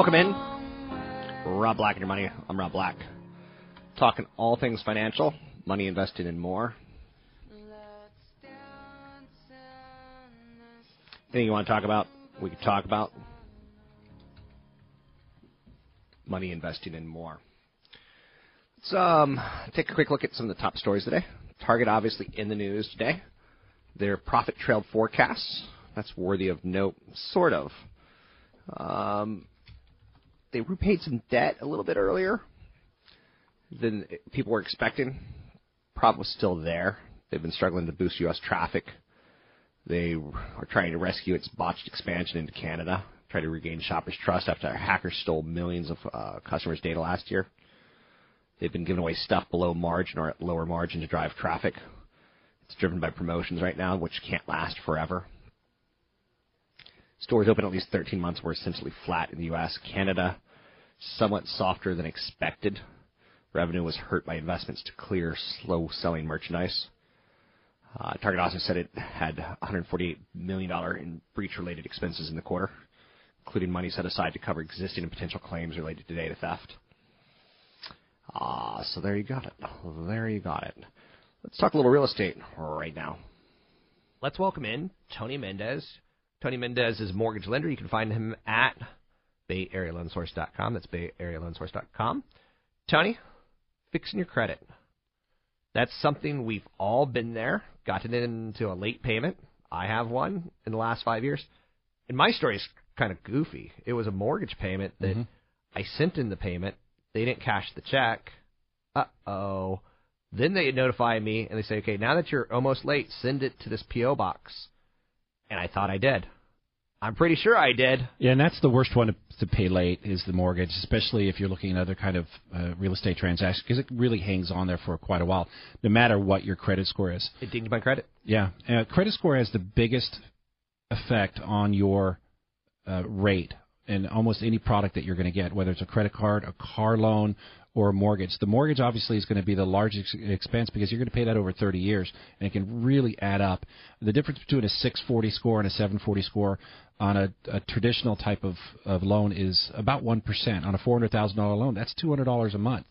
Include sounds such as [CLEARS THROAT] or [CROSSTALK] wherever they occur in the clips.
Welcome in. Rob Black and your money. I'm Rob Black. Talking all things financial, money invested in more. Anything you want to talk about, we can talk about. Money investing in more. Let's um, take a quick look at some of the top stories today. Target obviously in the news today. Their profit trailed forecasts. That's worthy of note, sort of. Um, they repaid some debt a little bit earlier than people were expecting. Problem was still there. They've been struggling to boost U.S. traffic. They are trying to rescue its botched expansion into Canada, try to regain shoppers' trust after hackers stole millions of uh, customers' data last year. They've been giving away stuff below margin or at lower margin to drive traffic. It's driven by promotions right now, which can't last forever. Stores open at least 13 months were essentially flat in the U.S. Canada, somewhat softer than expected. Revenue was hurt by investments to clear slow-selling merchandise. Uh, Target also said it had $148 million in breach-related expenses in the quarter, including money set aside to cover existing and potential claims related to data theft. Ah, so there you got it. There you got it. Let's talk a little real estate right now. Let's welcome in Tony Mendez, Tony Mendez is mortgage lender. You can find him at BayAreaLoanSource.com. That's BayAreaLoanSource.com. Tony, fixing your credit. That's something we've all been there, gotten into a late payment. I have one in the last five years. And my story is kind of goofy. It was a mortgage payment that mm-hmm. I sent in the payment. They didn't cash the check. Uh oh. Then they notify me and they say, okay, now that you're almost late, send it to this P.O. box and I thought I did. I'm pretty sure I did. Yeah, and that's the worst one to, to pay late is the mortgage, especially if you're looking at other kind of uh, real estate transactions, because it really hangs on there for quite a while, no matter what your credit score is. It dinged my credit. Yeah, uh, credit score has the biggest effect on your uh, rate in almost any product that you're going to get, whether it's a credit card, a car loan, or mortgage. The mortgage obviously is going to be the largest expense because you're going to pay that over 30 years, and it can really add up. The difference between a 640 score and a 740 score on a, a traditional type of, of loan is about 1%. On a $400,000 loan, that's $200 a month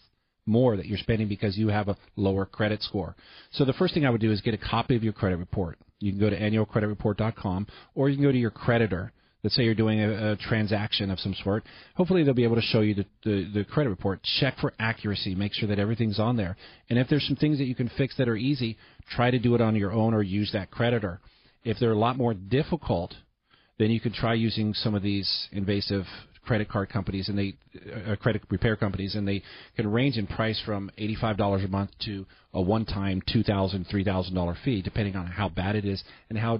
more that you're spending because you have a lower credit score. So the first thing I would do is get a copy of your credit report. You can go to annualcreditreport.com or you can go to your creditor let's say you're doing a, a, transaction of some sort, hopefully they'll be able to show you the, the, the, credit report. Check for accuracy, make sure that everything's on there. And if there's some things that you can fix that are easy, try to do it on your own or use that creditor. If they're a lot more difficult, then you can try using some of these invasive credit card companies and they uh, credit repair companies and they can range in price from $85 a month to a one-time $2,000, $3,000 fee depending on how bad it is and how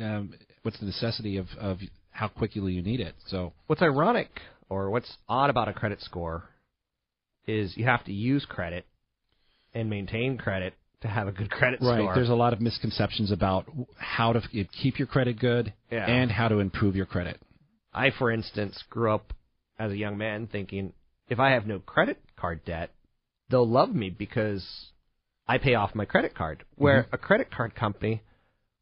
um, what's the necessity of, of how quickly you need it. So what's ironic or what's odd about a credit score is you have to use credit and maintain credit to have a good credit right. score. Right. There's a lot of misconceptions about how to keep your credit good yeah. and how to improve your credit. I, for instance, grew up as a young man thinking if I have no credit card debt, they'll love me because I pay off my credit card. Where mm-hmm. a credit card company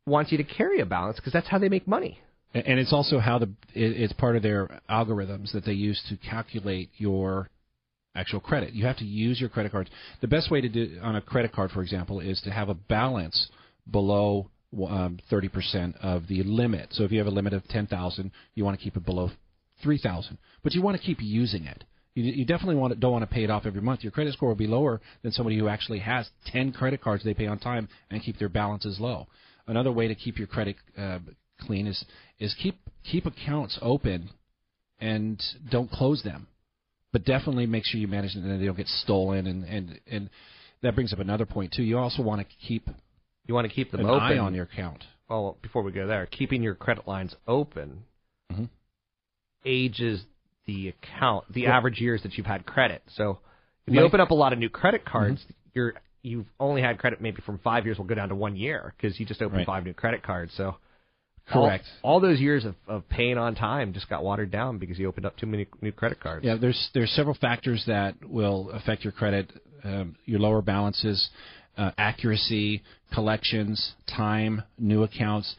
wants you to carry a balance because that's how they make money. And it's also how the it's part of their algorithms that they use to calculate your actual credit. You have to use your credit cards. The best way to do on a credit card, for example, is to have a balance below um, 30% of the limit. So if you have a limit of 10,000, you want to keep it below three thousand, but you want to keep using it. You, you definitely want to, don't want to pay it off every month. Your credit score will be lower than somebody who actually has ten credit cards they pay on time and keep their balances low. Another way to keep your credit uh, clean is is keep keep accounts open and don't close them, but definitely make sure you manage them and they don't get stolen and and and that brings up another point too. You also want to keep you want to keep them an open eye on your account. Well, before we go there, keeping your credit lines open mm-hmm. ages the account, the well, average years that you've had credit. So if you like, open up a lot of new credit cards, mm-hmm. you're you've only had credit maybe from five years will go down to one year because you just opened right. five new credit cards. So correct, all, all, those years of, of paying on time just got watered down because you opened up too many new credit cards. Yeah, there's there's several factors that will affect your credit, um, your lower balances, uh, accuracy, collections, time, new accounts.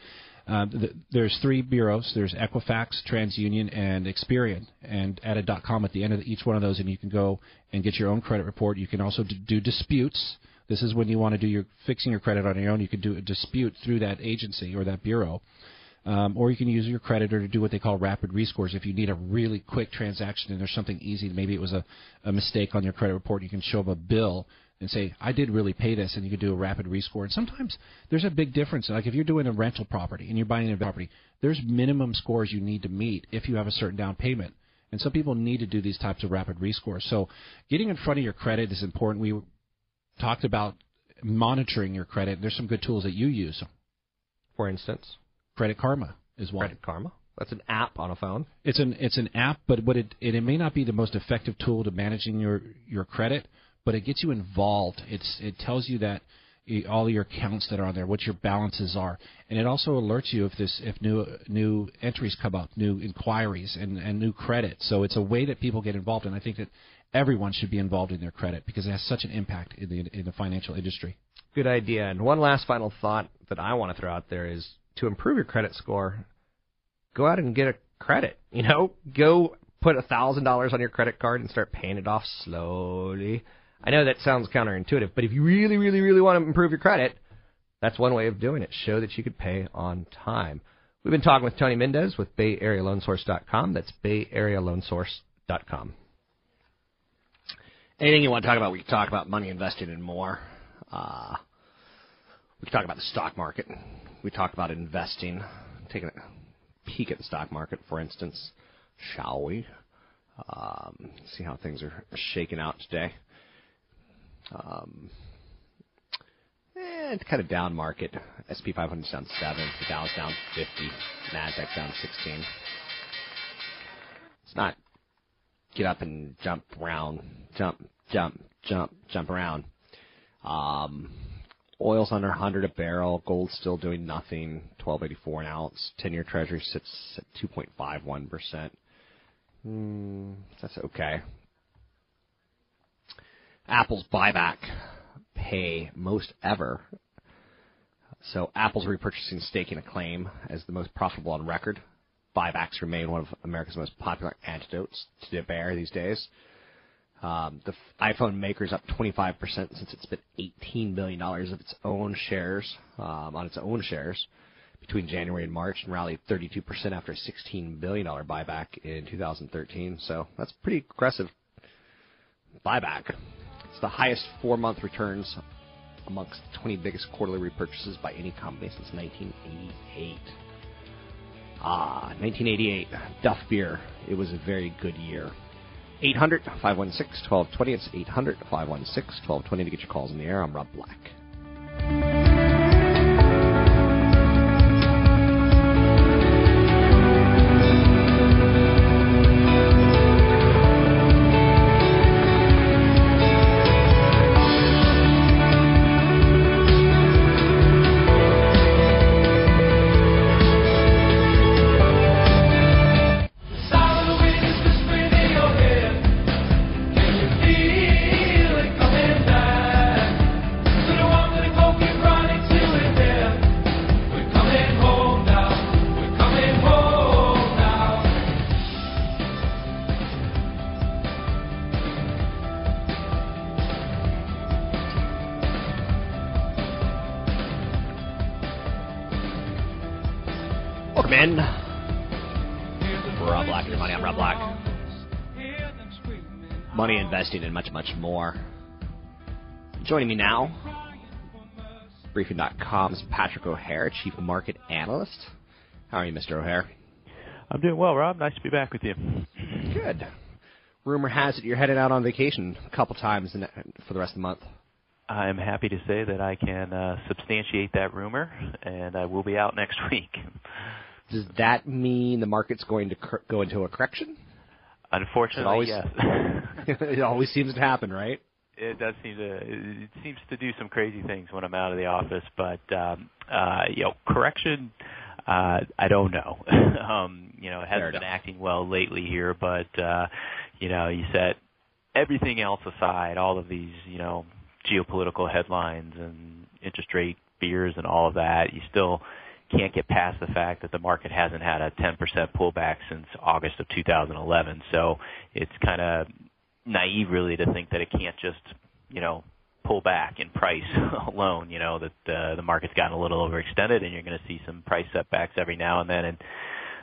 Uh, th- there's three bureaus. There's Equifax, TransUnion, and Experian. And at a .com at the end of each one of those, and you can go and get your own credit report. You can also d- do disputes. This is when you want to do your fixing your credit on your own. You can do a dispute through that agency or that bureau. Um, or you can use your creditor to do what they call rapid rescores. If you need a really quick transaction and there's something easy, maybe it was a, a mistake on your credit report, you can show them a bill and say, I did really pay this, and you can do a rapid rescore. And sometimes there's a big difference. Like if you're doing a rental property and you're buying a property, there's minimum scores you need to meet if you have a certain down payment. And some people need to do these types of rapid rescores. So getting in front of your credit is important. We talked about monitoring your credit. There's some good tools that you use. For instance, Credit Karma is one. Credit Karma. That's an app on a phone. It's an it's an app, but what it it, it may not be the most effective tool to managing your your credit but it gets you involved. It's it tells you that all your accounts that are on there, what your balances are, and it also alerts you if this if new new entries come up, new inquiries, and and new credit. So it's a way that people get involved, and I think that everyone should be involved in their credit because it has such an impact in the in the financial industry. Good idea. And one last final thought that I want to throw out there is to improve your credit score, go out and get a credit. You know, go put a thousand dollars on your credit card and start paying it off slowly I know that sounds counterintuitive, but if you really, really, really want to improve your credit, that's one way of doing it. Show that you could pay on time. We've been talking with Tony Mendez with Bay Area BayAreaLoanSource.com. That's Bay Area BayAreaLoanSource.com. Anything you want to talk about, we can talk about money invested in more. Uh, we can talk about the stock market. We talk about investing, taking a peek at the stock market, for instance. Shall we? Um, see how things are shaking out today. Um, eh, it's kind of down market. SP 500 down seven, the Dow's down 50, Nasdaq down 16. It's not get up and jump around, jump, jump, jump, jump around. Um, oil's under 100 a barrel. Gold's still doing nothing. 12.84 an ounce. 10-year Treasury sits at 2.51 percent. Mm, that's okay. Apple's buyback pay most ever. So Apple's repurchasing stake in Acclaim as the most profitable on record. Buybacks remain one of America's most popular antidotes to the bear these days. Um, the iPhone maker is up 25% since it spent $18 billion of its own shares um, on its own shares between January and March, and rallied 32% after a $16 billion buyback in 2013. So that's pretty aggressive buyback. It's the highest four month returns amongst the 20 biggest quarterly repurchases by any company since 1988. Ah, 1988, Duff Beer. It was a very good year. 800 516 1220. It's 800 516 1220 to get your calls in the air. I'm Rob Black. More. Joining me now, briefing.com is Patrick O'Hare, Chief Market Analyst. How are you, Mr. O'Hare? I'm doing well, Rob. Nice to be back with you. Good. Rumor has it you're headed out on vacation a couple times for the rest of the month. I'm happy to say that I can uh, substantiate that rumor, and I will be out next [LAUGHS] week. Does that mean the market's going to go into a correction? Unfortunately, always, yes. [LAUGHS] [LAUGHS] it always seems to happen, right? It does seem to. It seems to do some crazy things when I'm out of the office, but um, uh, you know, correction. Uh, I don't know. [LAUGHS] um, you know, it hasn't been acting well lately here, but uh, you know, you set everything else aside, all of these, you know, geopolitical headlines and interest rate fears and all of that, you still can't get past the fact that the market hasn't had a 10% pullback since August of 2011. So it's kind of naive, really, to think that it can't just, you know, pull back in price [LAUGHS] alone. You know that uh, the market's gotten a little overextended, and you're going to see some price setbacks every now and then. And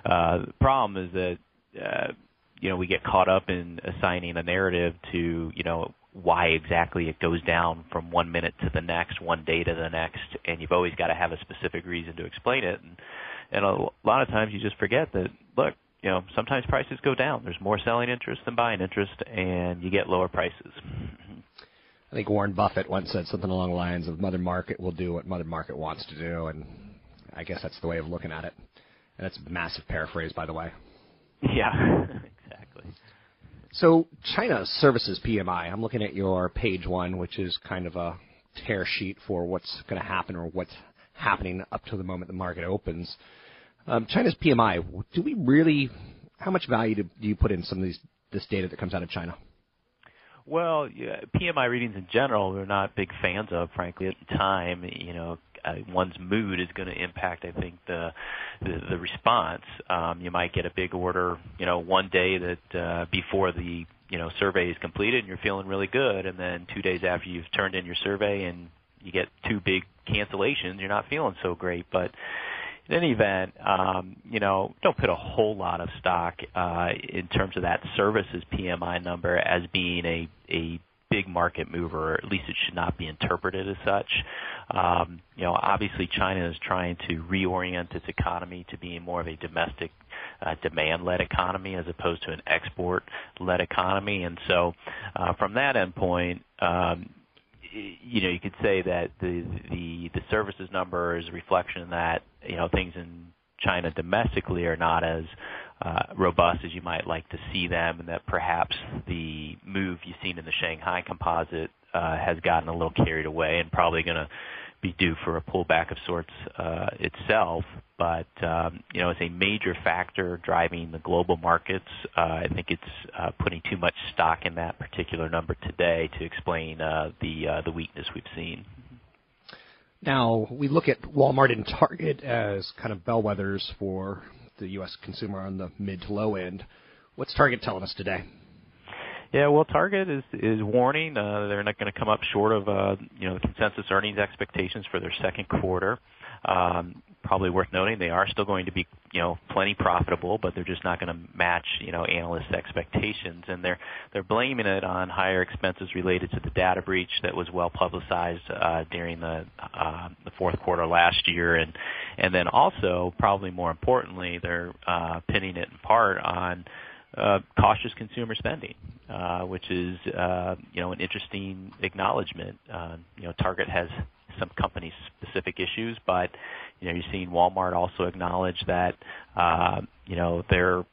uh, the problem is that uh, you know we get caught up in assigning a narrative to you know why exactly it goes down from one minute to the next, one day to the next, and you've always got to have a specific reason to explain it. And, and a lot of times you just forget that, look, you know, sometimes prices go down. There's more selling interest than buying interest, and you get lower prices. [LAUGHS] I think Warren Buffett once said something along the lines of Mother Market will do what Mother Market wants to do, and I guess that's the way of looking at it. And that's a massive paraphrase, by the way. [LAUGHS] Yeah, exactly. So China services PMI. I'm looking at your page one, which is kind of a tear sheet for what's going to happen or what's happening up to the moment the market opens. Um, China's PMI. Do we really? How much value do, do you put in some of these this data that comes out of China? Well, yeah, PMI readings in general, we're not big fans of, frankly, at the time. You know, uh, one's mood is going to impact, I think, the the, the response. Um, you might get a big order, you know, one day that uh, before the you know survey is completed, and you're feeling really good, and then two days after you've turned in your survey and you get two big cancellations, you're not feeling so great. But in any event, um, you know, don't put a whole lot of stock uh, in terms of that services PMI number as being a a big market mover, or at least it should not be interpreted as such. Um, you know, obviously China is trying to reorient its economy to being more of a domestic uh, demand-led economy as opposed to an export-led economy, and so uh, from that endpoint. Um, you know, you could say that the the the services number is a reflection that you know things in China domestically are not as uh, robust as you might like to see them, and that perhaps the move you've seen in the Shanghai Composite uh, has gotten a little carried away and probably going to be due for a pullback of sorts uh, itself. But um, you know, as a major factor driving the global markets, uh, I think it's uh, putting too much stock in that particular number today to explain uh, the uh, the weakness we've seen. Now we look at Walmart and Target as kind of bellwethers for the U.S. consumer on the mid to low end. What's Target telling us today? Yeah, well, Target is is warning uh, they're not going to come up short of uh, you know the consensus earnings expectations for their second quarter. Um, probably worth noting they are still going to be you know plenty profitable, but they're just not going to match you know analysts' expectations, and they're they're blaming it on higher expenses related to the data breach that was well publicized uh, during the uh, the fourth quarter last year, and and then also probably more importantly they're uh, pinning it in part on uh, cautious consumer spending, uh, which is uh, you know an interesting acknowledgement. Uh, you know, Target has some company-specific issues, but you know you're seeing Walmart also acknowledge that uh, you know their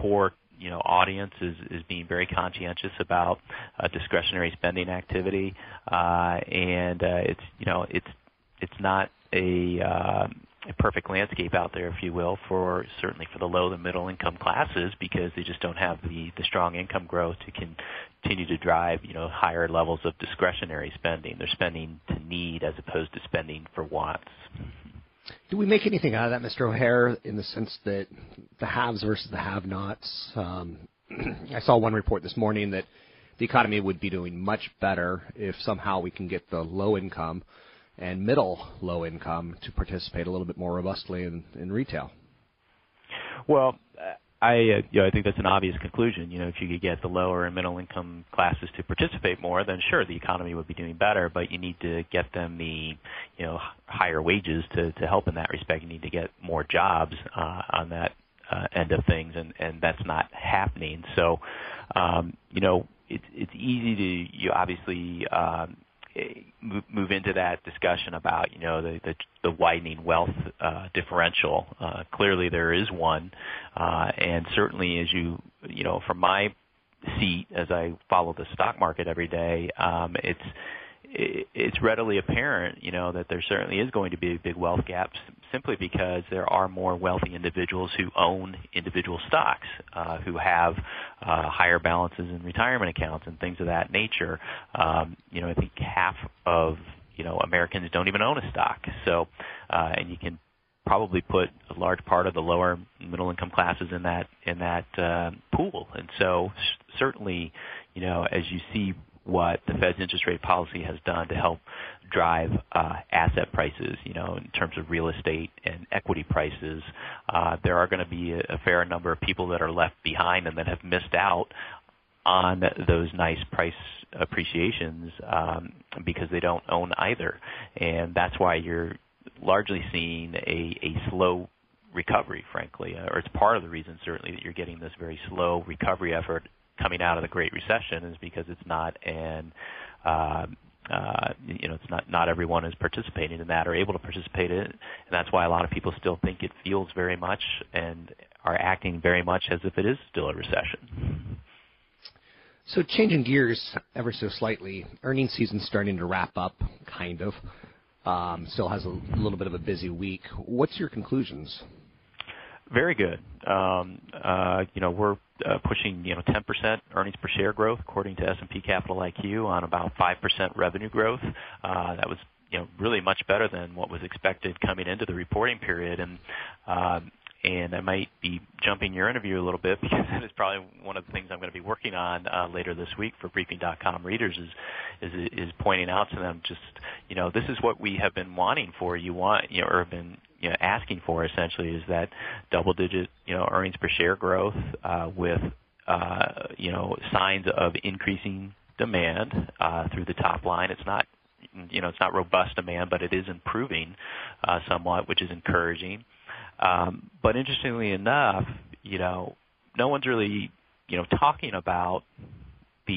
core you know audience is is being very conscientious about uh, discretionary spending activity, uh, and uh, it's you know it's it's not a uh, a perfect landscape out there, if you will, for certainly for the low and middle income classes because they just don't have the the strong income growth to continue to drive you know higher levels of discretionary spending. They're spending to need as opposed to spending for wants. Do we make anything out of that, Mr. O'Hare, in the sense that the haves versus the have-nots? Um, [CLEARS THROAT] I saw one report this morning that the economy would be doing much better if somehow we can get the low income and middle low income to participate a little bit more robustly in, in retail? Well, uh, I, uh, you know, I think that's an obvious conclusion. You know, if you could get the lower and middle income classes to participate more, then sure, the economy would be doing better. But you need to get them the, you know, higher wages to to help in that respect. You need to get more jobs uh, on that uh, end of things, and and that's not happening. So, um, you know, it's it's easy to you obviously. Um, move into that discussion about you know the the, the widening wealth uh, differential. Uh, clearly, there is one, uh, and certainly as you you know from my seat as I follow the stock market every day, um, it's it's readily apparent, you know, that there certainly is going to be big wealth gap simply because there are more wealthy individuals who own individual stocks, uh, who have uh, higher balances in retirement accounts and things of that nature. Um, you know, I think half of you know Americans don't even own a stock. So, uh, and you can probably put a large part of the lower middle income classes in that in that uh, pool. And so, certainly, you know, as you see what the Fed's interest rate policy has done to help drive uh, asset prices, you know, in terms of real estate and equity prices, uh, there are going to be a, a fair number of people that are left behind and that have missed out on those nice price appreciations um, because they don't own either, and that's why you're largely seeing a, a slow recovery, frankly, or it's part of the reason certainly that you're getting this very slow recovery effort coming out of the Great Recession is because it's not an uh, uh, you know, it's not not everyone is participating in that or able to participate in it, and that's why a lot of people still think it feels very much and are acting very much as if it is still a recession. So changing gears ever so slightly, earnings season's starting to wrap up, kind of. Um, still has a little bit of a busy week. What's your conclusions? Very good. Um, uh, you know, we're uh, pushing you know 10% earnings per share growth according to S&P Capital IQ on about 5% revenue growth. Uh, that was you know really much better than what was expected coming into the reporting period, and uh, and I might be jumping your interview a little bit [LAUGHS] because that is probably one of the things I'm going to be working on uh, later this week for Briefing.com readers is is is pointing out to them just you know this is what we have been wanting for you want you know or have been you know asking for essentially is that double digit you know earnings per share growth uh, with uh, you know signs of increasing demand uh, through the top line. It's not you know it's not robust demand, but it is improving somewhat, which is encouraging. Um, but interestingly enough, you know, no one's really, you know, talking about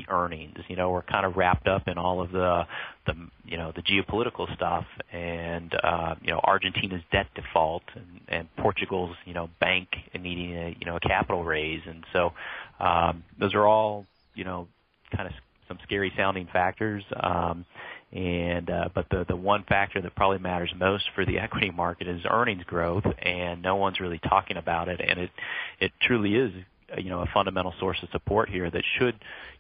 earnings. You know, we're kind of wrapped up in all of the, the you know, the geopolitical stuff, and uh, you know, Argentina's debt default, and, and Portugal's you know bank needing a you know a capital raise, and so um, those are all you know kind of some scary sounding factors. Um, and uh, but the the one factor that probably matters most for the [LAUGHS] equity market is earnings growth, and no one's really talking about it. And it it truly is you know a fundamental source of support here that should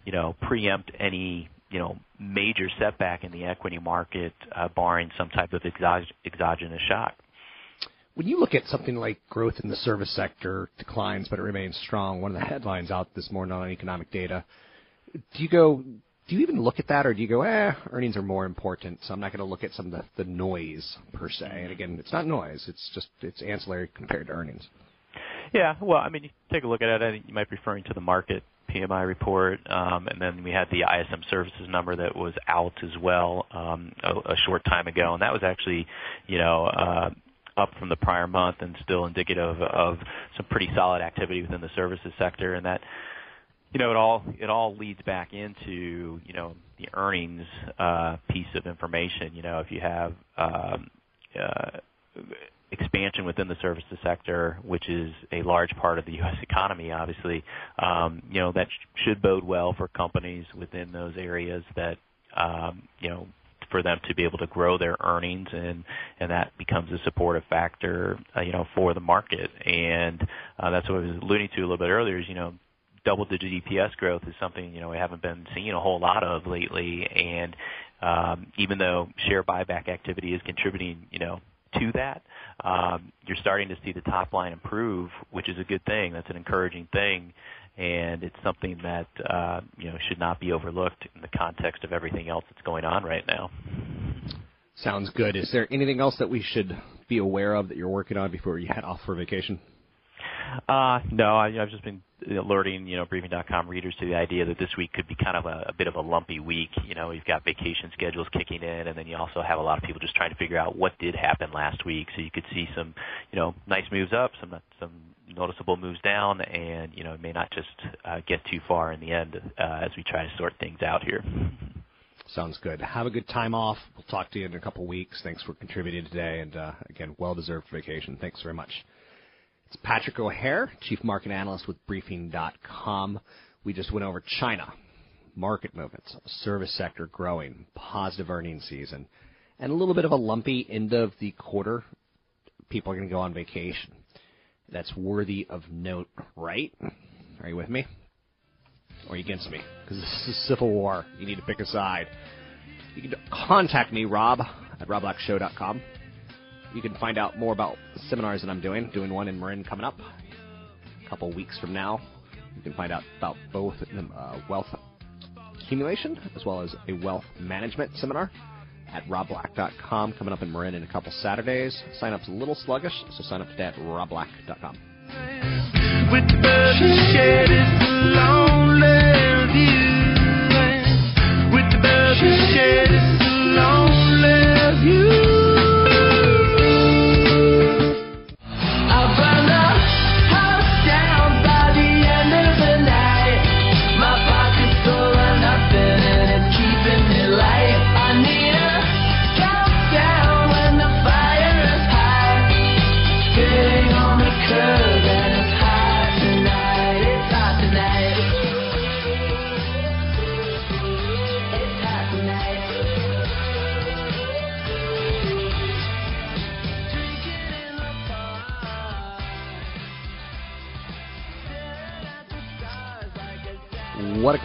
you know preempt any you know major setback in the equity market, uh, barring some type of exog- exogenous shock. When you look at something like growth in the service sector declines, but it remains strong, one of the headlines out this morning on economic data, do you go, do you even look at that, or do you go, eh, earnings are more important, so I'm not going to look at some of the, the noise per se? And again, it's not noise; it's just it's ancillary compared to earnings. Yeah, well, I mean, you take a look at it. I think you might be referring to the Markit PMI report, um, and then we had the ISM services number that was out as well um, a, a short time ago, and that was actually, you know. Uh, up from the prior month and still indicative of some pretty solid activity within the services sector and that you know, it all it all leads back into you know the earnings uh, piece of information. You know, if you have um, uh, expansion within the services sector, which is a large part of the [LAUGHS] U.S. economy, obviously, um, you know that sh- should bode well for companies within those areas that um, you know for them to be able to grow their earnings and and that becomes a supportive factor uh, you know for the market and uh, that's what I was alluding to a little bit earlier is you know double-digit EPS growth is something you know we haven't been seeing a whole lot of lately. And um, even though share buyback activity is contributing, you know, to that, um, you're starting to see the top line improve, which is a good thing. That's an encouraging thing, and it's something that uh, you know should not be overlooked in the context of everything else that's going on right now. Sounds good. Is there anything else that we should be aware of that you're working on before you head off for vacation? Uh, no, I, I've just been alerting, you know, briefing.com readers to the idea that this week could be kind of a, a bit of a lumpy week. You know, you've got vacation schedules kicking in, and then you also have a lot of people just trying to figure out what did happen last week. So you could see some, you know, nice moves up, some some noticeable moves down, and you know, it may not just uh, get too far in the end uh, as we try to sort things out here. Sounds good. Have a good time off. We'll talk to you in a couple weeks. Thanks for contributing today, and uh, again, well-deserved vacation. Thanks very much. It's Patrick O'Hare, Chief Market Analyst with Briefing.com. We just went over China, market movements, service sector growing, positive earnings season, and a little bit of a lumpy end of the quarter. People are going to go on vacation. That's worthy of note, right? Are you with me? Or are you against me? Because this is civil war. You need to pick a side. You can contact me, Rob, at robblackshow.com. You can find out more about seminars that I'm doing. Doing one in Marin coming up a couple weeks from now. You can find out about both uh, wealth accumulation as well as a wealth management seminar at robblack.com coming up in Marin in a couple Saturdays. Sign up's a little sluggish, so sign up today at robblack.com.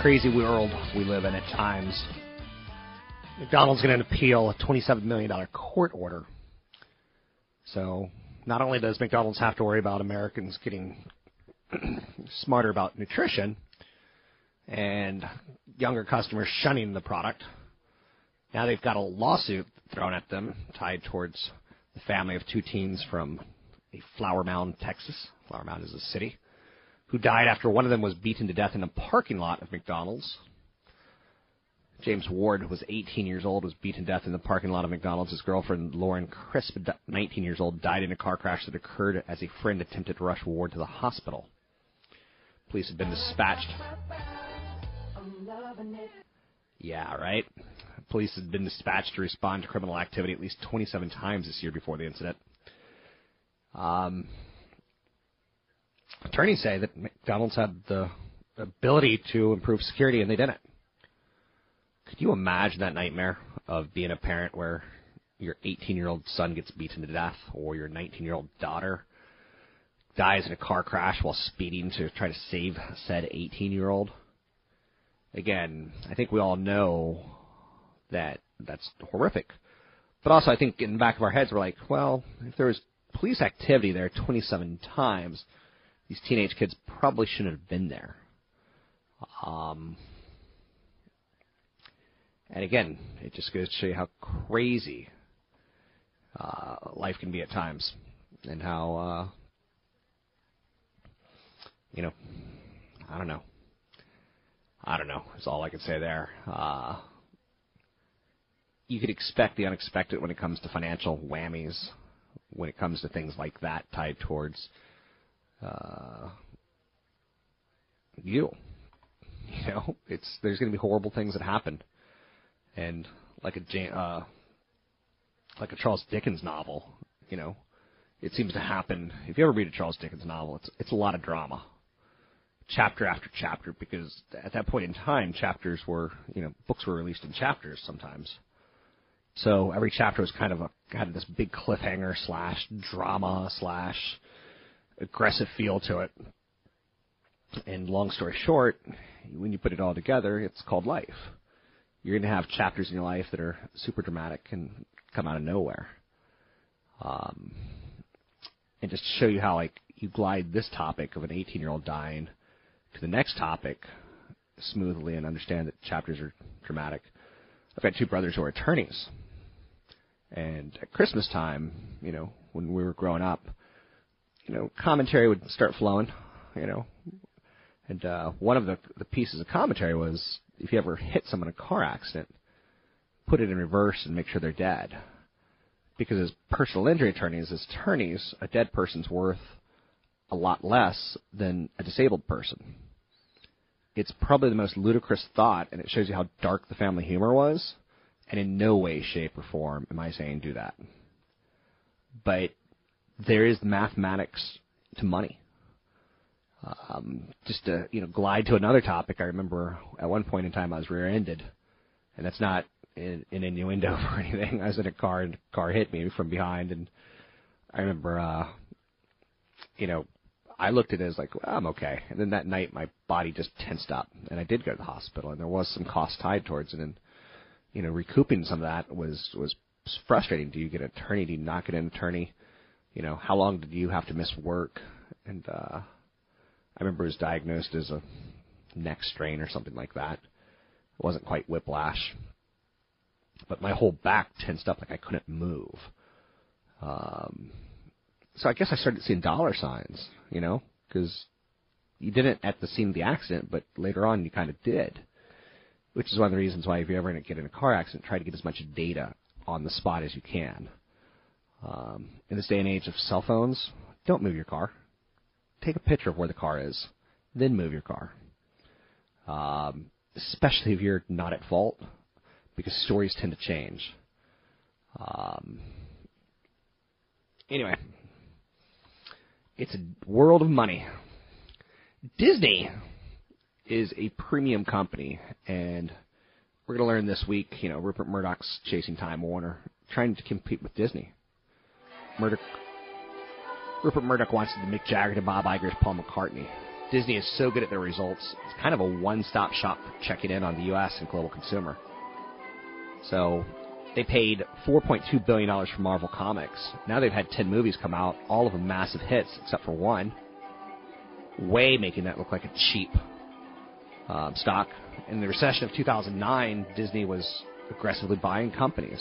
crazy world we live in at times. McDonald's going to appeal a $27 million court order. So not only does McDonald's have to worry about Americans getting [CLEARS THROAT] smarter about nutrition and younger customers shunning the product, now they've got a lawsuit thrown at them tied towards the family of two teens from Flower Mound, Texas. Flower Mound is a city who died after one of them was beaten to death in a parking lot of McDonald's. James Ward who was 18 years old, was beaten to death in the parking lot of McDonald's. His girlfriend, Lauren Crisp, 19 years old, died in a car crash that occurred as a friend attempted to rush Ward to the hospital. Police have been dispatched. Yeah, right? Police have been dispatched to respond to criminal activity at least 27 times this year before the incident. Um, attorneys say that McDonald's had the ability to improve security and they didn't. Could you imagine that nightmare of being a parent where your 18 year old son gets beaten to death or your 19 year old daughter dies in a car crash while speeding to try to save said 18 year old? Again, I think we all know that that's horrific. But also, I think in the back of our heads, we're like, well, if there was police activity there 27 times, these teenage kids probably shouldn't have been there. Um, and again, it just goes to show you how crazy uh, life can be at times, and how uh, you know, I don't know. I don't know. Is all I can say there. Uh, you could expect the unexpected when it comes to financial whammies, when it comes to things like that tied towards uh, you. [LAUGHS] You know, it's there's going to be horrible things that happen, and like a uh, like a Charles Dickens novel, you know, it seems to happen. If you ever read a Charles Dickens novel, it's it's a lot of drama, chapter after chapter, because at that point in time, chapters were you know books were released in chapters sometimes. So every chapter was kind of a had this big cliffhanger slash drama slash aggressive feel to it. And long story short, when you put it all together, it's called life. You're going to have chapters in your life that are super dramatic and come out of nowhere. Um, and just show you how like you glide this topic of an 18 year old dying to the next topic smoothly and understand that chapters are dramatic. I've got two brothers who are attorneys. And at Christmas time, you know, when we were growing up, you know, commentary would start flowing, you know, and uh, one of the the pieces of commentary was if you ever hit someone in a car accident, put it in reverse and make sure they're dead, because as personal injury attorneys, as attorneys, a dead person's worth a lot less than a disabled person. It's probably the most ludicrous thought, and it shows you how dark the family humor was. And in no way, shape, or form am I saying do that. But there is mathematics to money. Um, just to you know glide to another topic, I remember at one point in time I was rear-ended, and that's not in, in innuendo [LAUGHS] or anything. I was in a car and a car hit me from behind, and I remember, uh, you know, I looked at it as like well, I'm okay. And then that night my body just tensed up, and I did go to the hospital, and there was some cost tied towards it, and you know, recouping some of that was was frustrating. Do you get an attorney? Do you not get an attorney? You know, how long did you have to miss work? And uh, I remember it was diagnosed as a neck strain or something like that. It wasn't quite whiplash, but my whole back tensed up like I couldn't move. Um, so I guess I started seeing dollar signs, you know, because you didn't at the scene of the accident, but later on you kind of did which is one of the reasons why if you ever get in a car accident, try to get as much data on the spot as you can. Um, in this day and age of cell phones, don't move your car. Take a picture of where the car is, then move your car. Um, especially if you're not at fault, because stories tend to change. Um, anyway, it's a world of money. Disney is a premium company, and we're going to learn this week. You know, Rupert Murdoch's chasing Time Warner, trying to compete with Disney. Murdoch, Rupert Murdoch wants to Mick Jagger to Bob Iger's Paul McCartney. Disney is so good at their results; it's kind of a one-stop shop for checking in on the U.S. and global consumer. So they paid 4.2 billion dollars for Marvel Comics. Now they've had 10 movies come out, all of them massive hits except for one. Way making that look like a cheap um, stock. In the recession of 2009, Disney was aggressively buying companies.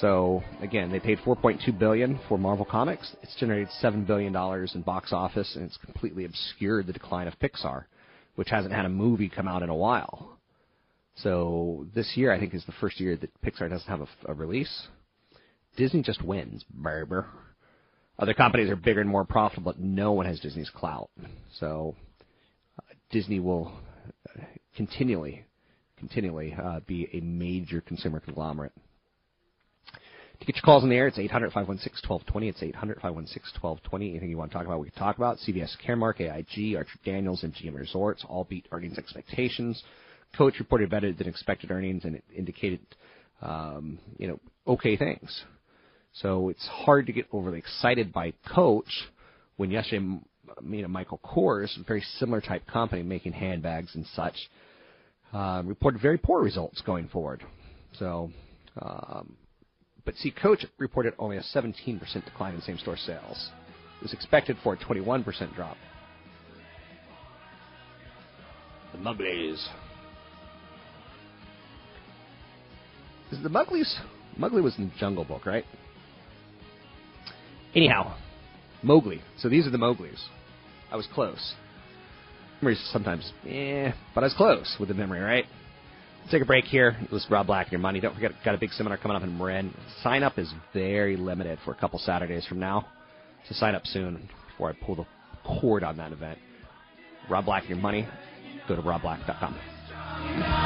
So again, they paid 4.2 billion for Marvel Comics. It's generated 7 billion dollars in box office, and it's completely obscured the decline of Pixar, which hasn't had a movie come out in a while. So this year, I think, is the first year that Pixar doesn't have a, a release. Disney just wins, baby. Other companies are bigger and more profitable, but no one has Disney's clout. So Disney will continually, continually uh, be a major consumer conglomerate. To get your calls in the air, it's 800 516 1220. It's 800 516 1220. Anything you want to talk about, we can talk about. CVS Caremark, AIG, Archer Daniels, and MGM Resorts all beat earnings expectations. Coach reported better than expected earnings, and it indicated, um, you know, okay things. So it's hard to get overly excited by Coach when yesterday you know, Michael Kors, a very similar type company making handbags and such, uh, reported very poor results going forward. So, um, but see, Coach reported only a 17% decline in same-store sales. It was expected for a 21% drop. The Muglies. Is it the Muglies? Mugly was in Jungle Book, right? Anyhow, Mowgli. So these are the Mowglis. I was close. Memories sometimes, eh, but I was close with the memory, right? Take a break here. This is Rob Black your money. Don't forget, got a big seminar coming up in Marin. Sign up is very limited for a couple Saturdays from now. So sign up soon before I pull the cord on that event. Rob Black your money. Go to robblack.com.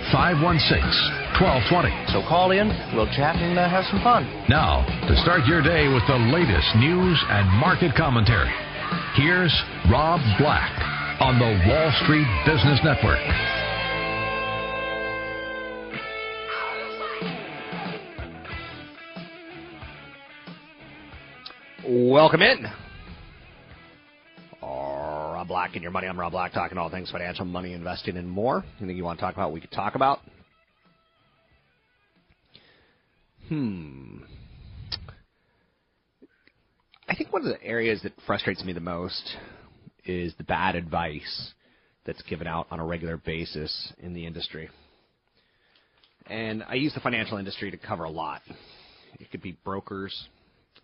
516 1220. So call in, we'll chat and uh, have some fun. Now, to start your day with the latest news and market commentary, here's Rob Black on the Wall Street Business Network. Welcome in. Black and your money. I'm Rob Black, talking all things financial, money, investing, and more. Anything you want to talk about, we could talk about. Hmm. I think one of the areas that frustrates me the most is the bad advice that's given out on a regular basis in the industry. And I use the financial industry to cover a lot. It could be brokers,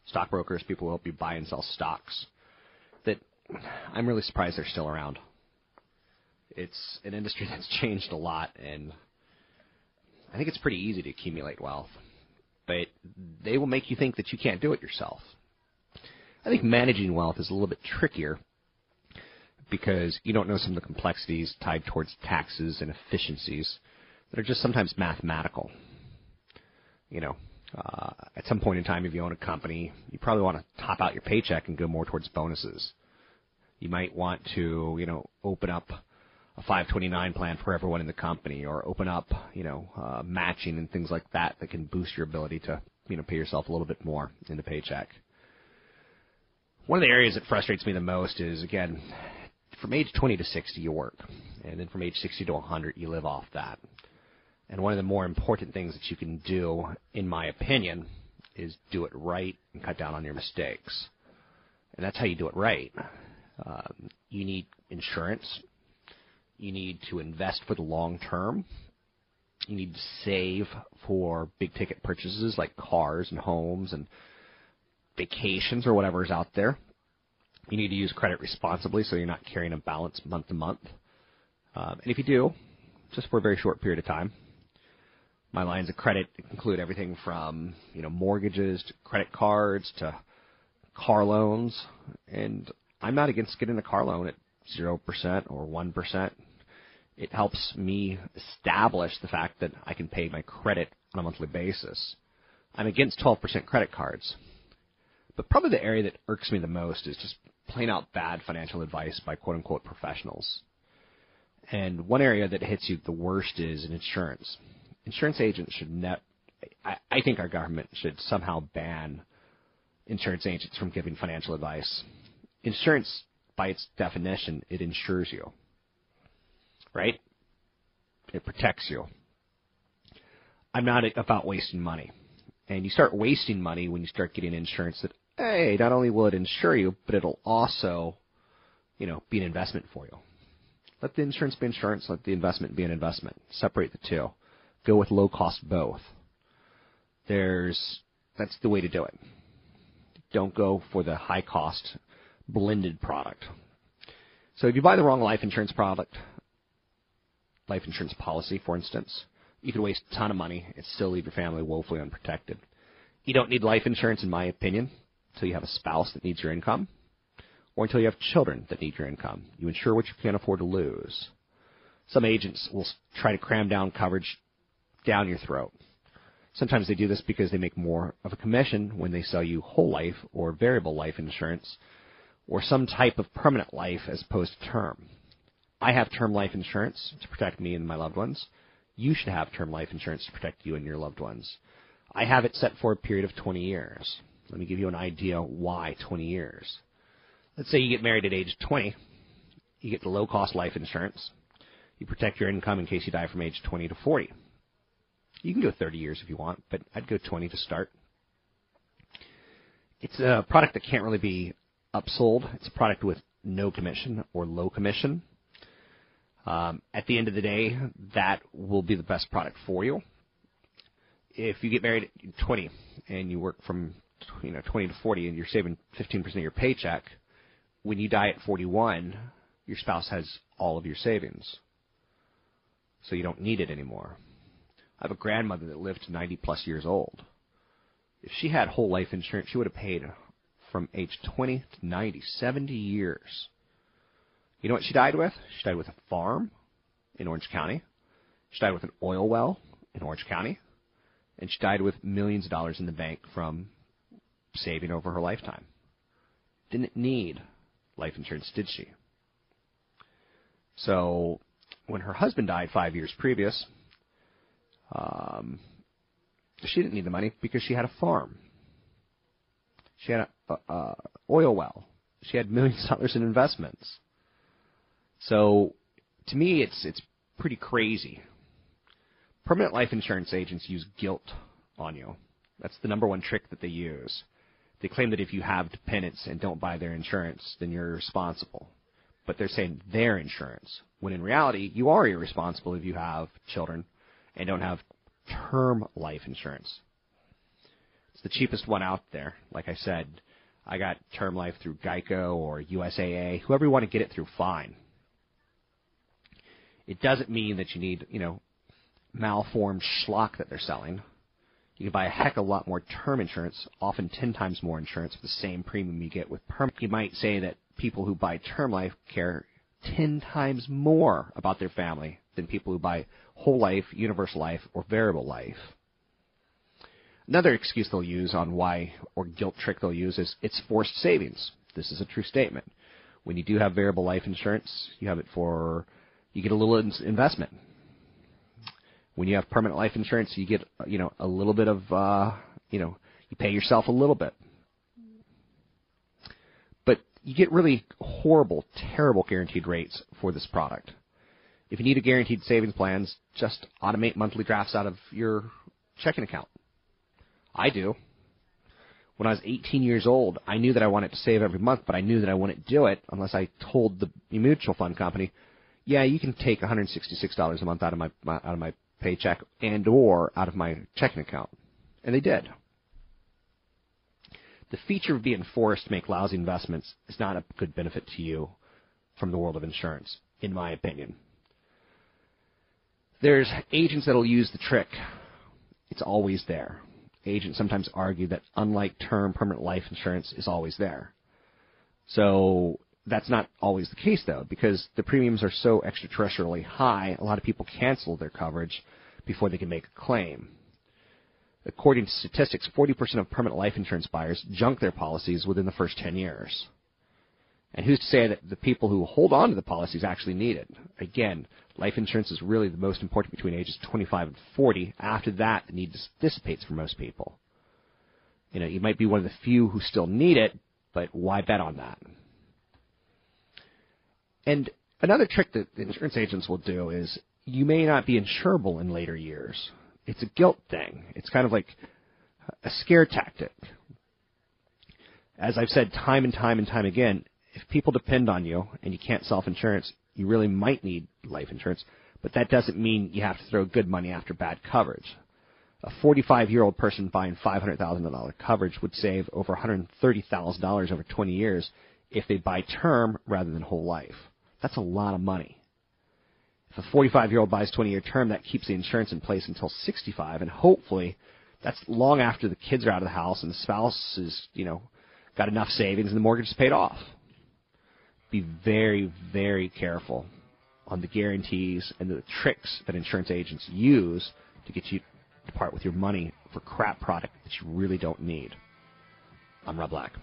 stockbrokers, people who help you buy and sell stocks. That I'm really surprised they're still around. It's an industry [LAUGHS] that's changed a lot, and I think it's pretty easy to accumulate wealth. But they will make you think that you can't do it yourself. I think managing wealth is a little bit trickier because you don't know some of the complexities tied towards taxes and efficiencies that are just sometimes mathematical. You know, uh, at some point in time, if you own a company, you probably want to top out your paycheck and go more towards bonuses. You might want to, you know, open up a 529 plan for everyone in the company, or open up, you know, uh, matching and things like that that can boost your ability to, you know, pay yourself a little bit more in the paycheck. One of the areas that frustrates me the most is again, from age 20 to 60 you work, and then from age 60 to 100 you live off that. And one of the more important things that you can do, in my opinion, is do it right and cut down on your mistakes. And that's how you do it right. Um, you need insurance. You need to invest for the long term. You need to save for big ticket purchases like cars and homes and vacations or whatever is out there. You need to use credit responsibly so you're not carrying a balance month to month. Um, and if you do, just for a very short period of time, my lines of credit include everything from you know mortgages to credit cards to car loans, and I'm not against getting a car loan at zero percent or one percent. It helps me establish the fact that I can pay my credit on a monthly basis. I'm against 12% credit cards. But probably the area that irks me the most is just plain out bad financial advice by quote unquote professionals. And one area that hits you the worst is in insurance. Insurance agents should net, I, I think our government should somehow ban insurance agents from giving financial advice. Insurance, by its definition, it insures you. Right? It protects you. I'm not about wasting money. And you start wasting money when you start getting insurance that hey, not only will it insure you, but it'll also, you know, be an investment for you. Let the insurance be insurance, let the investment be an investment. Separate the two. Go with low cost both. There's that's the way to do it. Don't go for the high cost blended product. So if you buy the wrong life insurance product, life insurance policy, for instance, you could waste a ton of money and still leave your family woefully unprotected. You don't need life insurance, in my opinion, until you have a spouse that needs your income, or until you have children that need your income. You insure what you can't afford to lose. Some agents will try to cram down coverage down your throat. Sometimes they do this because they make more of a commission when they sell you whole life or variable life insurance or some type of permanent life as opposed to term. I have term life insurance to protect me and my loved ones. You should have term life insurance to protect you and your loved ones. I have it set for a period of 20 years. Let me give you an idea why 20 years. Let's say you get married at age 20. You get the low cost life insurance. You protect your income in case you die from age 20 to 40. You can go 30 years if you want, but I'd go 20 to start. It's a product that can't really be upsold. It's a product with no commission or low commission. Um, at the end of the day, that will be the best product for you. If you get married at 20 and you work from you know 20 to 40 and you're saving 15% of your paycheck, when you die at 41, your spouse has all of your savings. So you don't need it anymore. I have a grandmother that lived to 90 plus years old. If she had whole life insurance, she would have paid from age 20 to 90, 70 years. You know what she died with? She died with a farm in Orange County. She died with an oil well in Orange County. And she died with millions of dollars in the bank from saving over her lifetime. Didn't need life insurance, did she? So when her husband died five years previous, um, she didn't need the money because she had a farm. She had a, a oil well. She had millions of dollars in investments. So, to me, it's it's pretty crazy. Permanent life insurance agents use guilt on you. That's the number one trick that they use. They claim that if you have dependents and don't buy their insurance, then you're responsible. But they're saying their insurance, when in reality, you are irresponsible if you have children and don't have term life insurance. It's the cheapest one out there. Like I said, I got term life through Geico or USAA. Whoever you want to get it through, fine. It doesn't mean that you need, you know, malformed schlock that they're selling. You can buy a heck of a lot more term insurance, often 10 times more insurance for the same premium you get with perm. You might say that people who buy term life care 10 times more about their family than people who buy whole life, universal life, or variable life. Another excuse they'll use on why, or guilt trick they'll use, is it's forced savings. This is a true statement. When you do have variable life insurance, you have it for, you get a little investment. When you have permanent life insurance, you get, you know, a little bit of, uh, you know, you pay yourself a little bit. But you get really horrible, terrible guaranteed rates for this product. If you need a guaranteed savings plans, just automate monthly drafts out of your checking account. I do. When I was 18 years old, I knew that I wanted to save every month, but I knew that I wouldn't do it unless I told the mutual fund company, "Yeah, you can take $166 a month out of my, my out of my paycheck and or out of my checking account." And they did. The feature of being forced to make lousy investments is not a good benefit to you from the world of insurance, in my opinion. There's agents that'll use the trick. It's always there. Agents sometimes argue that unlike term permanent life insurance is always there. So that's not always the case though, because the premiums are so extraterrestrially high, a lot of people cancel their coverage before they can make a claim. According to statistics, 40% of permanent life insurance buyers junk their policies within the first 10 years. And who's to say that the people who hold on to the policies actually need it? Again, life insurance is really the most important between ages 25 and 40. After that, the need dissipates for most people. You know, you might be one of the few who still need it, but why bet on that? And another trick that insurance agents will do is you may not be insurable in later years. It's a guilt thing. It's kind of like a scare tactic. As I've said time and time and time again, if people depend on you and you can't self insurance, you really might need life insurance, but that doesn't mean you have to throw good money after bad coverage. A 45 year old person buying $500,000 coverage would save over $130,000 over 20 years if they buy term rather than whole life. That's a lot of money. If a 45 year old buys 20 year term, that keeps the insurance in place until 65, and hopefully that's long after the kids are out of the house and the spouse is, you know, got enough savings and the mortgage is paid off be very, very careful on the guarantees and the tricks that insurance agents use to get you to part with your money for crap product that you really don't need. I'm Rob Black.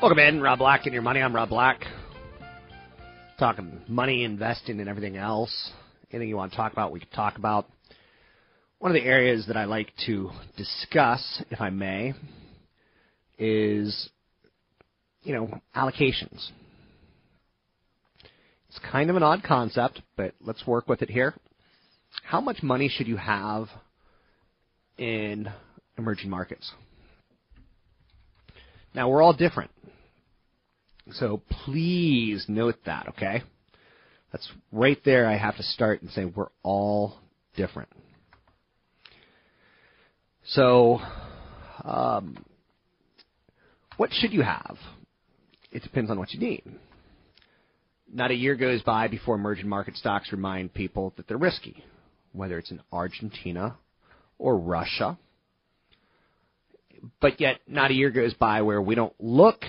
Welcome in, Rob Black and your money. I'm Rob Black. Talking money, investing, and everything else. Anything you want to talk about, we can talk about. One of the areas that I like to discuss, if I may, is, you know, allocations. It's kind of an odd concept, but let's work with it here. How much money should you have in emerging markets? Now, we're all different. So please note that, okay? That's right there. I have to start and say we're all different. So, um, what should you have? It depends on what you need. Not a year goes by before emerging market stocks remind people that they're risky, whether it's in Argentina or Russia. But yet, not a year goes by where we don't look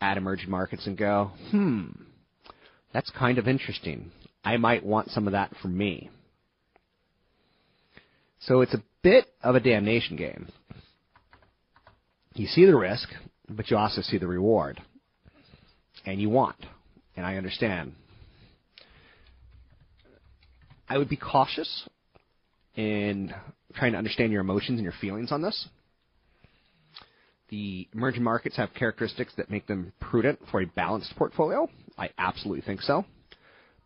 at emerging markets and go, hmm, that's kind of interesting. I might want some of that for me. So it's a bit of a damnation game. You see the risk, but you also see the reward. And you want. And I understand. I would be cautious in trying to understand your emotions and your feelings on this. The emerging markets have characteristics that make them prudent for a balanced portfolio. I absolutely think so.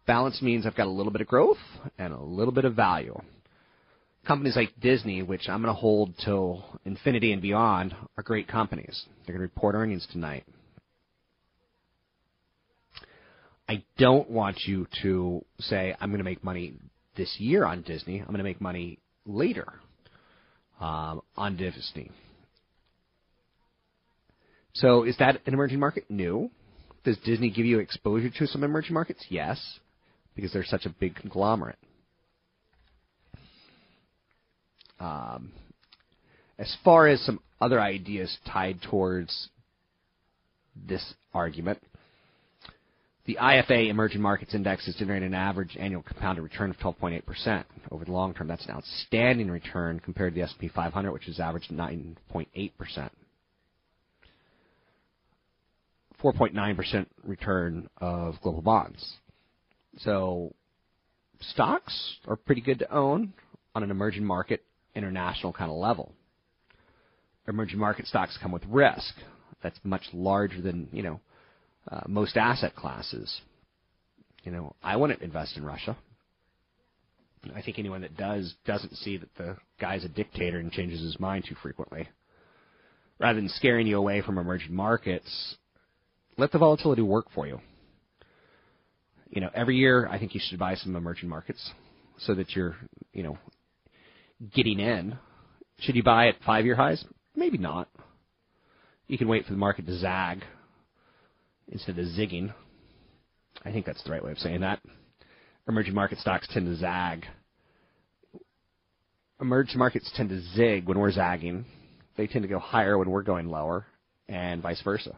Balance means I've got a little bit of growth and a little bit of value. Companies like Disney, which I'm going to hold till infinity and beyond, are great companies. They're going to report earnings tonight. I don't want you to say, I'm going to make money this year on Disney. I'm going to make money later um, on Disney. So is that an emerging market? No. Does Disney give you exposure to some emerging markets? Yes, because they're such a big conglomerate. Um, as far as some other ideas tied towards this argument, the IFA Emerging Markets Index is generating an average annual compounded return of 12.8% over the long term. That's an outstanding return compared to the S&P 500, which has averaged 9.8%. 4.9% return of global bonds. So stocks are pretty good to own on an emerging market, international kind of level. Emerging market stocks come with risk that's much larger than, you know, uh, most asset classes. You know, I wouldn't invest in Russia. I think anyone that does doesn't see that the guy's a dictator and changes his mind too frequently. Rather than scaring you away from emerging markets, let the volatility work for you. You know, every year I think you should buy some emerging markets so that you're, you know, getting in. Should you buy at five year highs? Maybe not. You can wait for the market to zag instead of zigging. I think that's the right way of saying that. Emerging market stocks tend to zag. Emerging markets tend to zig when we're zagging. They tend to go higher when we're going lower, and vice versa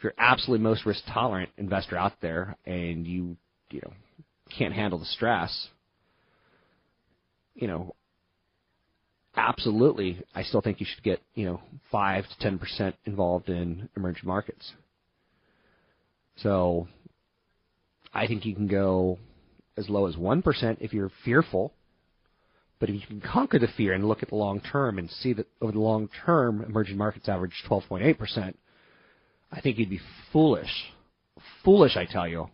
if you're absolutely most risk tolerant investor out there and you you know can't handle the stress, you know, absolutely, I still think you should get you know five to ten percent involved in emerging markets. So, I think you can go as low as one percent if you're fearful. But if you can conquer the fear and look at the long term and see that over the long term, emerging markets average 12.8 percent, I think you'd be foolish, foolish, I tell you,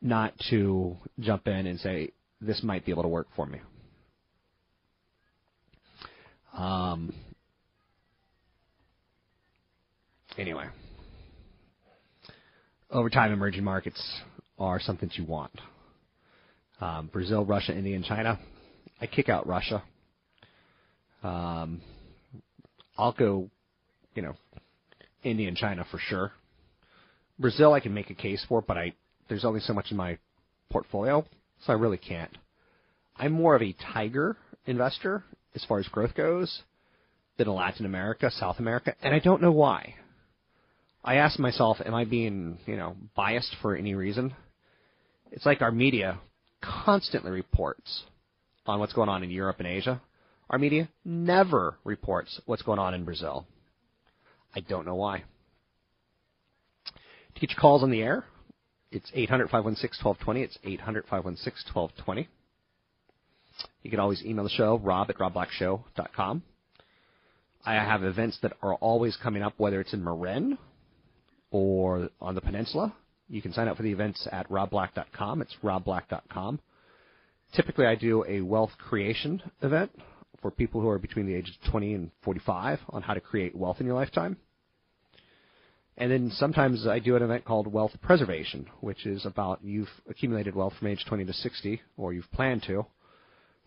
not to jump in and say, this might be able to work for me. Um, anyway, over time, emerging markets are something that you want. Um, Brazil, Russia, India, and China. I kick out Russia. Um, I'll go, you know, India and China for sure. Brazil, I can make a case for, but I there's only so much in my portfolio, so I really can't. I'm more of a tiger investor as far as growth goes than Latin America, South America, and I don't know why. I ask myself, am I being, you know, biased for any reason? It's like our media constantly reports on what's going on in Europe and Asia. Our media never reports what's going on in Brazil. I don't know why. To get your calls on the air, it's 800 516 1220. It's 800 516 1220. You can always email the show, rob at robblackshow.com. I have events that are always coming up, whether it's in Marin or on the peninsula. You can sign up for the events at robblack.com. It's robblack.com. Typically, I do a wealth creation event for people who are between the ages of 20 and 45 on how to create wealth in your lifetime. And then sometimes I do an event called Wealth Preservation, which is about you've accumulated wealth from age 20 to 60, or you've planned to.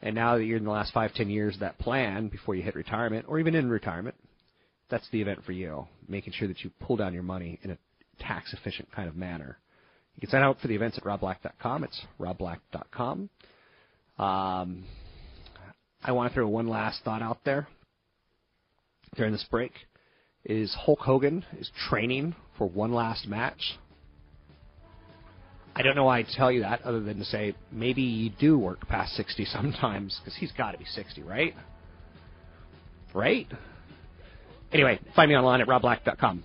And now that you're in the last five, ten years of that plan before you hit retirement, or even in retirement, that's the event for you. Making sure that you pull down your money in a tax efficient kind of manner. You can sign up for the events at robblack.com. It's robblack.com. Um, I want to throw one last thought out there during this break. Is Hulk Hogan is training for one last match? I don't know why I tell you that other than to say maybe you do work past 60 sometimes because he's got to be 60, right? Right? Anyway, find me online at robblack.com.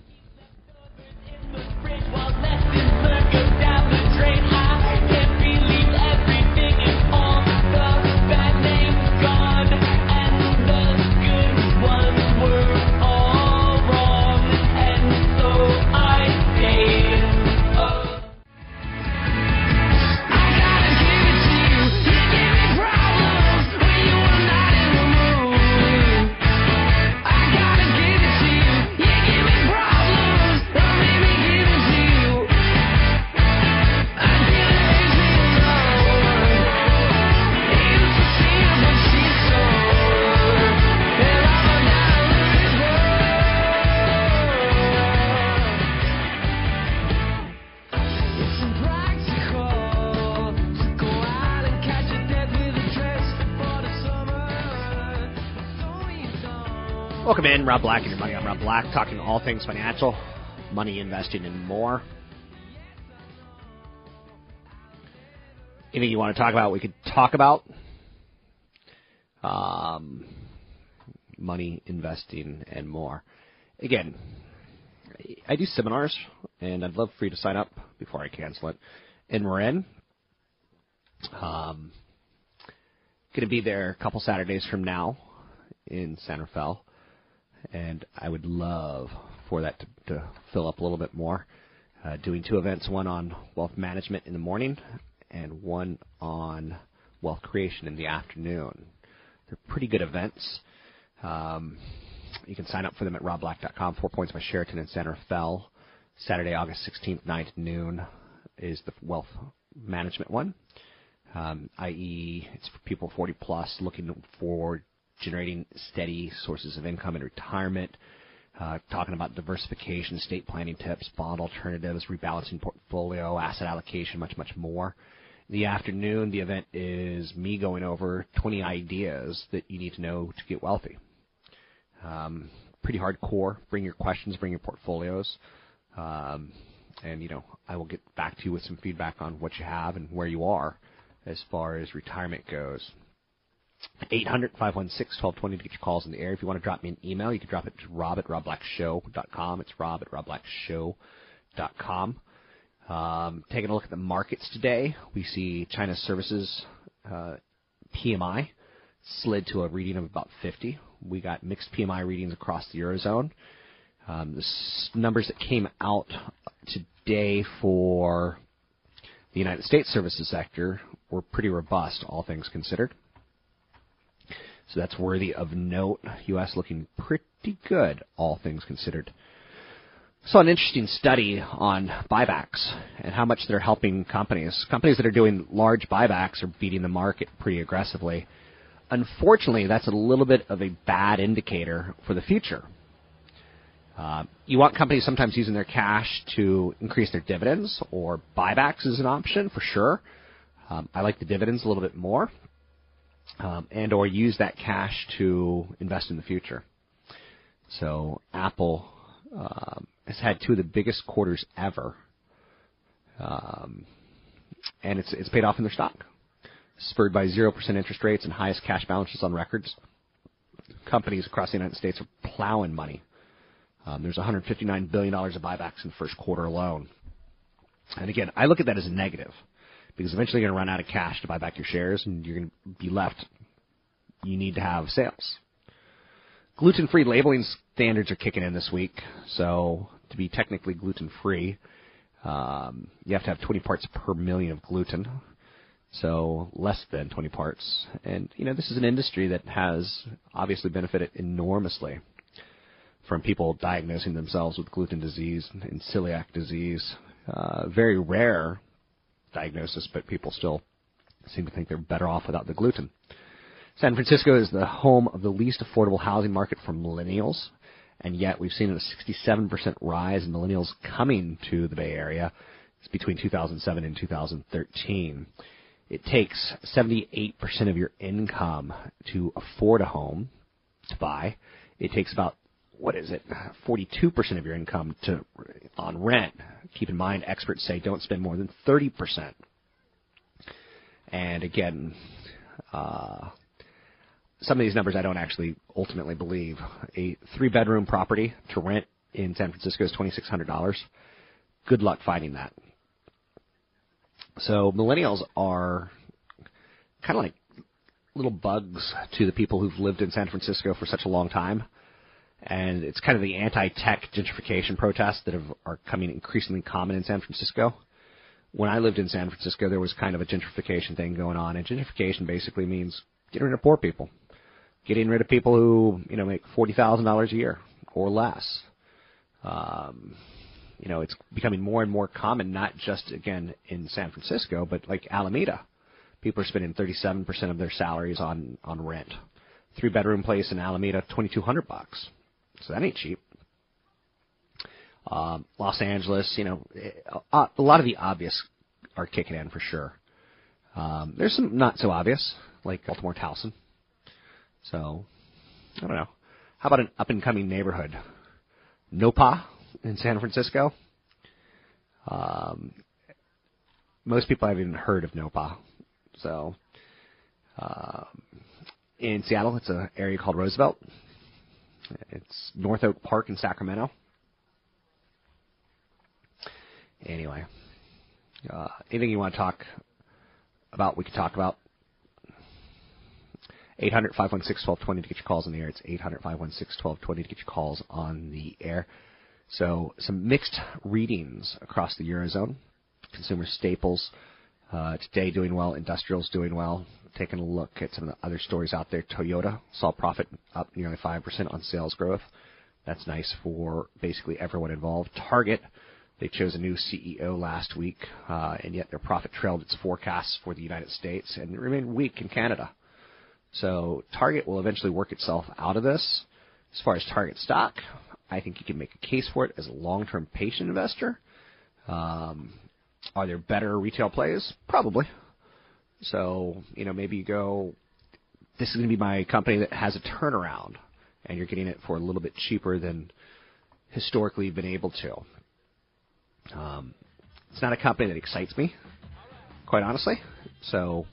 In, Rob Black and your money. I'm Rob Black, talking all things financial, money, investing, and more. Anything you want to talk about, we could talk about. Um, money, investing, and more. Again, I do seminars, and I'd love for you to sign up before I cancel it. In Marin, um, going to be there a couple Saturdays from now in San Rafael and I would love for that to, to fill up a little bit more. Uh, doing two events, one on wealth management in the morning and one on wealth creation in the afternoon. They're pretty good events. Um, you can sign up for them at robblack.com. Four Points by Sheraton in Santa Fe. Saturday, August 16th, 9 to noon is the wealth management one, um, i.e., it's for people 40 plus looking for generating steady sources of income in retirement, uh, talking about diversification, estate planning tips, bond alternatives, rebalancing portfolio, asset allocation, much, much more. In the afternoon, the event is me going over 20 ideas that you need to know to get wealthy. Um, pretty hardcore. Bring your questions, bring your portfolios. Um, and, you know, I will get back to you with some feedback on what you have and where you are as far as retirement goes. 800 516 1220 to get your calls in the air. If you want to drop me an email, you can drop it to rob at robblackshow.com. It's rob at robblackshow.com. Um, taking a look at the markets today, we see China's services uh, PMI slid to a reading of about 50. We got mixed PMI readings across the Eurozone. Um, the s- numbers that came out today for the United States services sector were pretty robust, all things considered. So that's worthy of note. U.S. looking pretty good, all things considered. Saw an interesting study on buybacks and how much they're helping companies. Companies that are doing large buybacks are beating the market pretty aggressively. Unfortunately, that's a little bit of a bad indicator for the future. Uh, you want companies sometimes using their cash to increase their dividends, or buybacks is an option for sure. Um, I like the dividends a little bit more um, and or use that cash to invest in the future. So Apple um, has had two of the biggest quarters ever, um, and it's it's paid off in their stock, spurred by zero percent interest rates and highest cash balances on records. Companies across the United States are plowing money. Um, there's 159 billion dollars of buybacks in the first quarter alone. And again, I look at that as a negative because eventually you're going to run out of cash to buy back your shares and you're going to be left. You need to have sales. Gluten free labeling standards are kicking in this week. So to be technically gluten free, um, you have to have 20 parts per million of gluten. So less than 20 parts. And, you know, this is an industry that has obviously benefited enormously from people diagnosing themselves with gluten disease and celiac disease. Uh, very rare diagnosis, but people still seem to think they're better off without the gluten. San Francisco is the home of the least affordable housing market for millennials, and yet we've seen a 67% rise in millennials coming to the Bay Area it's between 2007 and 2013. It takes 78% of your income to afford a home to buy. It takes about what is it, 42% of your income to on rent. Keep in mind, experts say don't spend more than 30%. And again, uh, some of these numbers I don't actually ultimately believe. A three bedroom property to rent in San Francisco is $2,600. Good luck finding that. So millennials are kind of like little bugs to the people who've lived in San Francisco for such a long time and it's kind of the anti-tech gentrification protests that have, are coming increasingly common in San Francisco. When I lived in San Francisco, there was kind of a gentrification thing going on, and gentrification basically means getting rid of poor people, getting rid of people who you know make forty thousand dollars a year or less. Um, you know, it's becoming more and more common, not just again in San Francisco, but like Alameda. People are spending 37% of their salaries on on rent. Three bedroom place in Alameda, 2200 bucks so that ain't cheap. Um, Los Angeles, you know, a lot of the obvious are kicking in for sure. Um, there's some not so obvious, like Baltimore Towson. So, I don't know. How about an up and coming neighborhood? Nopa in San Francisco. Um, most people haven't even heard of Nopa. So, um, in Seattle, it's an area called Roosevelt. It's North Oak Park in Sacramento. Anyway, uh, anything you want to talk about, we can talk about. 800 516 1220 to get your calls on the air. It's 800 516 1220 to get your calls on the air. So, some mixed readings across the Eurozone. Consumer staples uh, today doing well, industrials doing well taking a look at some of the other stories out there, Toyota saw profit up nearly 5% on sales growth. That's nice for basically everyone involved. Target, they chose a new CEO last week, uh, and yet their profit trailed its forecasts for the United States and remained weak in Canada. So Target will eventually work itself out of this. As far as Target stock, I think you can make a case for it as a long-term patient investor. Um, are there better retail plays? Probably. So, you know, maybe you go, this is going to be my company that has a turnaround, and you're getting it for a little bit cheaper than historically you've been able to. Um, it's not a company that excites me, quite honestly. So,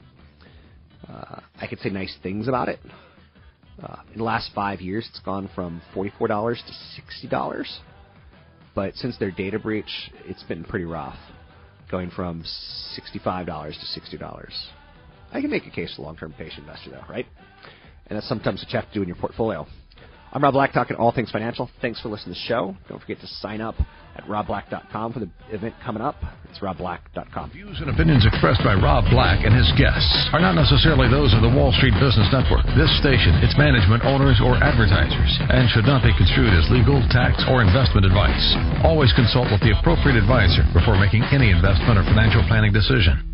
uh, I could say nice things about it. Uh, in the last five years, it's gone from $44 to $60. But since their data breach, it's been pretty rough going from $65 to $60. I can make a case for long-term patient investor, though, right? And that's sometimes what you have to do in your portfolio. I'm Rob Black, talking all things financial. Thanks for listening to the show. Don't forget to sign up at robblack.com for the event coming up. It's robblack.com. Views and opinions expressed by Rob Black and his guests are not necessarily those of the Wall Street Business Network, this station, its management, owners, or advertisers, and should not be construed as legal, tax, or investment advice. Always consult with the appropriate advisor before making any investment or financial planning decision.